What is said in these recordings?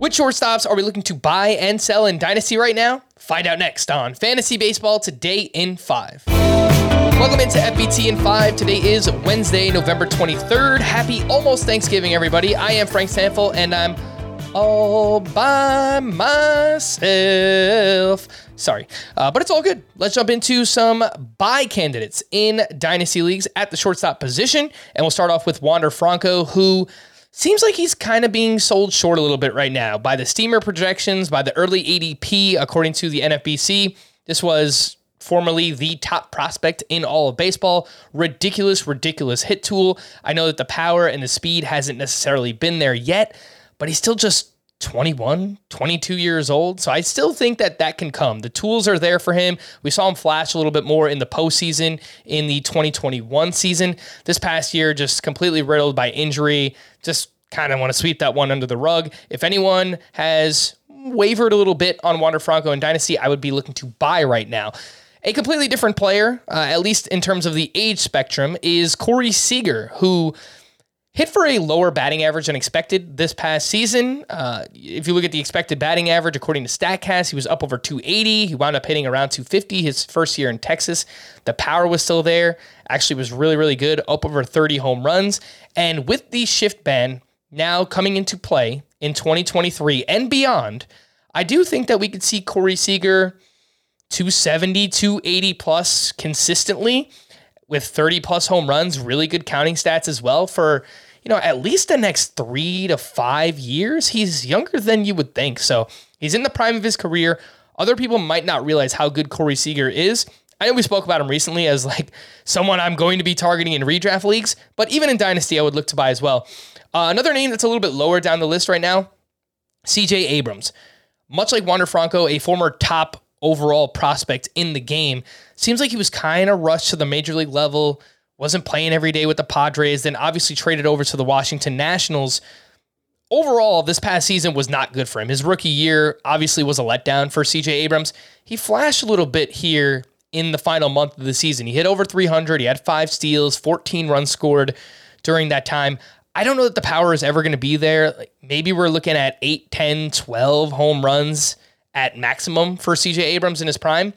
Which shortstops are we looking to buy and sell in Dynasty right now? Find out next on Fantasy Baseball Today in 5. Welcome into FBT in 5. Today is Wednesday, November 23rd. Happy almost Thanksgiving, everybody. I am Frank Stampfl, and I'm all by myself. Sorry, uh, but it's all good. Let's jump into some buy candidates in Dynasty Leagues at the shortstop position. And we'll start off with Wander Franco, who seems like he's kind of being sold short a little bit right now by the steamer projections, by the early ADP, according to the NFBC. This was formerly the top prospect in all of baseball. Ridiculous, ridiculous hit tool. I know that the power and the speed hasn't necessarily been there yet, but he's still just 21, 22 years old. So I still think that that can come. The tools are there for him. We saw him flash a little bit more in the postseason in the 2021 season. This past year, just completely riddled by injury. Just kind of want to sweep that one under the rug. If anyone has wavered a little bit on Wander Franco and Dynasty, I would be looking to buy right now. A completely different player, uh, at least in terms of the age spectrum, is Corey Seager, who hit for a lower batting average than expected this past season. Uh, if you look at the expected batting average, according to StatCast, he was up over 280. He wound up hitting around 250 his first year in Texas. The power was still there. Actually, was really, really good, up over 30 home runs. And with the shift ban now coming into play in 2023 and beyond, I do think that we could see Corey Seager 270, 280 plus consistently with 30 plus home runs, really good counting stats as well for, you know, at least the next three to five years. He's younger than you would think. So he's in the prime of his career. Other people might not realize how good Corey Seager is. I know we spoke about him recently as like someone I'm going to be targeting in redraft leagues, but even in Dynasty, I would look to buy as well. Uh, another name that's a little bit lower down the list right now, CJ Abrams. Much like Wander Franco, a former top overall prospect in the game. Seems like he was kind of rushed to the major league level, wasn't playing every day with the Padres, then obviously traded over to the Washington Nationals. Overall, this past season was not good for him. His rookie year obviously was a letdown for CJ Abrams. He flashed a little bit here in the final month of the season. He hit over 300, he had five steals, 14 runs scored during that time. I don't know that the power is ever going to be there. Like maybe we're looking at 8, 10, 12 home runs at maximum for CJ Abrams in his prime.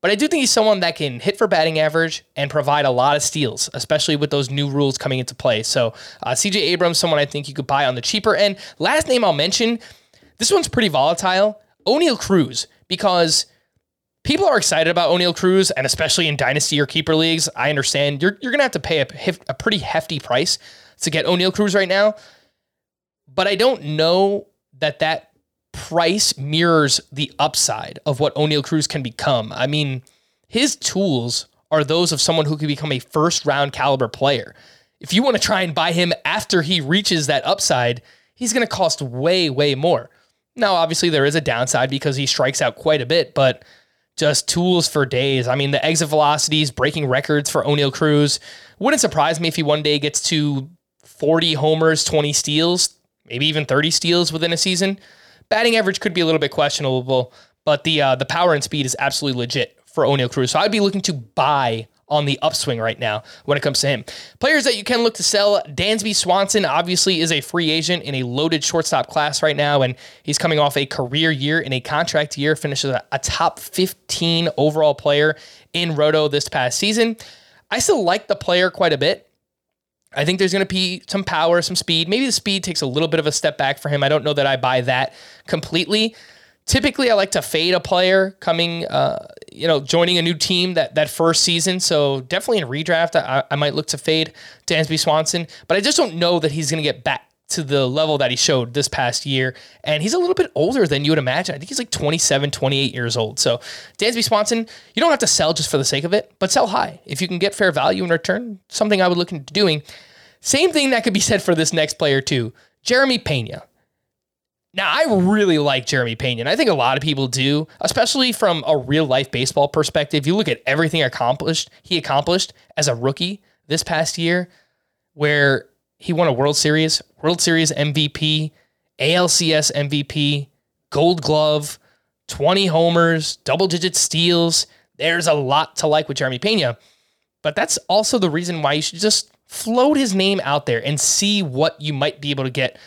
But I do think he's someone that can hit for batting average and provide a lot of steals, especially with those new rules coming into play. So uh, CJ Abrams, someone I think you could buy on the cheaper end. Last name I'll mention, this one's pretty volatile. Oneil Cruz, because people are excited about Oneil Cruz, and especially in dynasty or keeper leagues. I understand you're you're gonna have to pay a, a pretty hefty price to get Oneil Cruz right now, but I don't know that that price mirrors the upside of what Oneil Cruz can become. I mean, his tools are those of someone who could become a first round caliber player. If you want to try and buy him after he reaches that upside, he's going to cost way, way more. Now, obviously, there is a downside because he strikes out quite a bit, but just tools for days. I mean, the exit velocities, breaking records for Oneil Cruz. Wouldn't surprise me if he one day gets to 40 homers, 20 steals, maybe even 30 steals within a season. Batting average could be a little bit questionable, but the uh, the power and speed is absolutely legit for Oneil Cruz. So I'd be looking to buy on the upswing right now when it comes to him. Players that you can look to sell, Dansby Swanson obviously is a free agent in a loaded shortstop class right now, and he's coming off a career year in a contract year, finishes a top 15 overall player in Roto this past season. I still like the player quite a bit. I think there's going to be some power, some speed. Maybe the speed takes a little bit of a step back for him. I don't know that I buy that completely. Typically, I like to fade a player coming, uh, you know, joining a new team that that first season. So definitely in redraft, I, I might look to fade Dansby Swanson, but I just don't know that he's going to get back to the level that he showed this past year. And he's a little bit older than you would imagine. I think he's like 27, 28 years old. So Dansby Swanson, you don't have to sell just for the sake of it, but sell high. If you can get fair value in return, something I would look into doing. Same thing that could be said for this next player, too. Jeremy Pena. Now, I really like Jeremy Pena, and I think a lot of people do, especially from a real life baseball perspective. You look at everything accomplished he accomplished as a rookie this past year, where he won a World Series, World Series MVP, ALCS MVP, Gold Glove, 20 homers, double digit steals. There's a lot to like with Jeremy Pena, but that's also the reason why you should just float his name out there and see what you might be able to get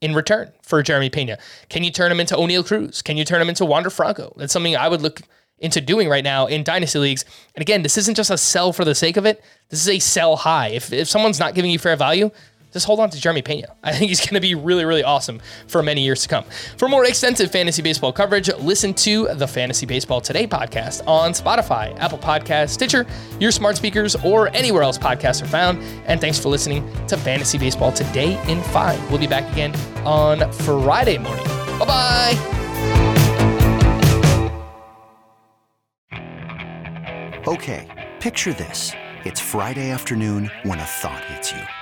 in return for Jeremy Pena. Can you turn him into Oneil Cruz? Can you turn him into Wander Franco? That's something I would look into doing right now in dynasty leagues. And again, this isn't just a sell for the sake of it. This is a sell high. If, if someone's not giving you fair value, just hold on to Jeremy Pena. I think he's going to be really, really awesome for many years to come. For more extensive fantasy baseball coverage, listen to the Fantasy Baseball Today podcast on Spotify, Apple Podcasts, Stitcher, your smart speakers, or anywhere else podcasts are found. And thanks for listening to Fantasy Baseball Today in 5. We'll be back again on Friday morning. Bye bye. Okay, picture this. It's Friday afternoon when a thought hits you.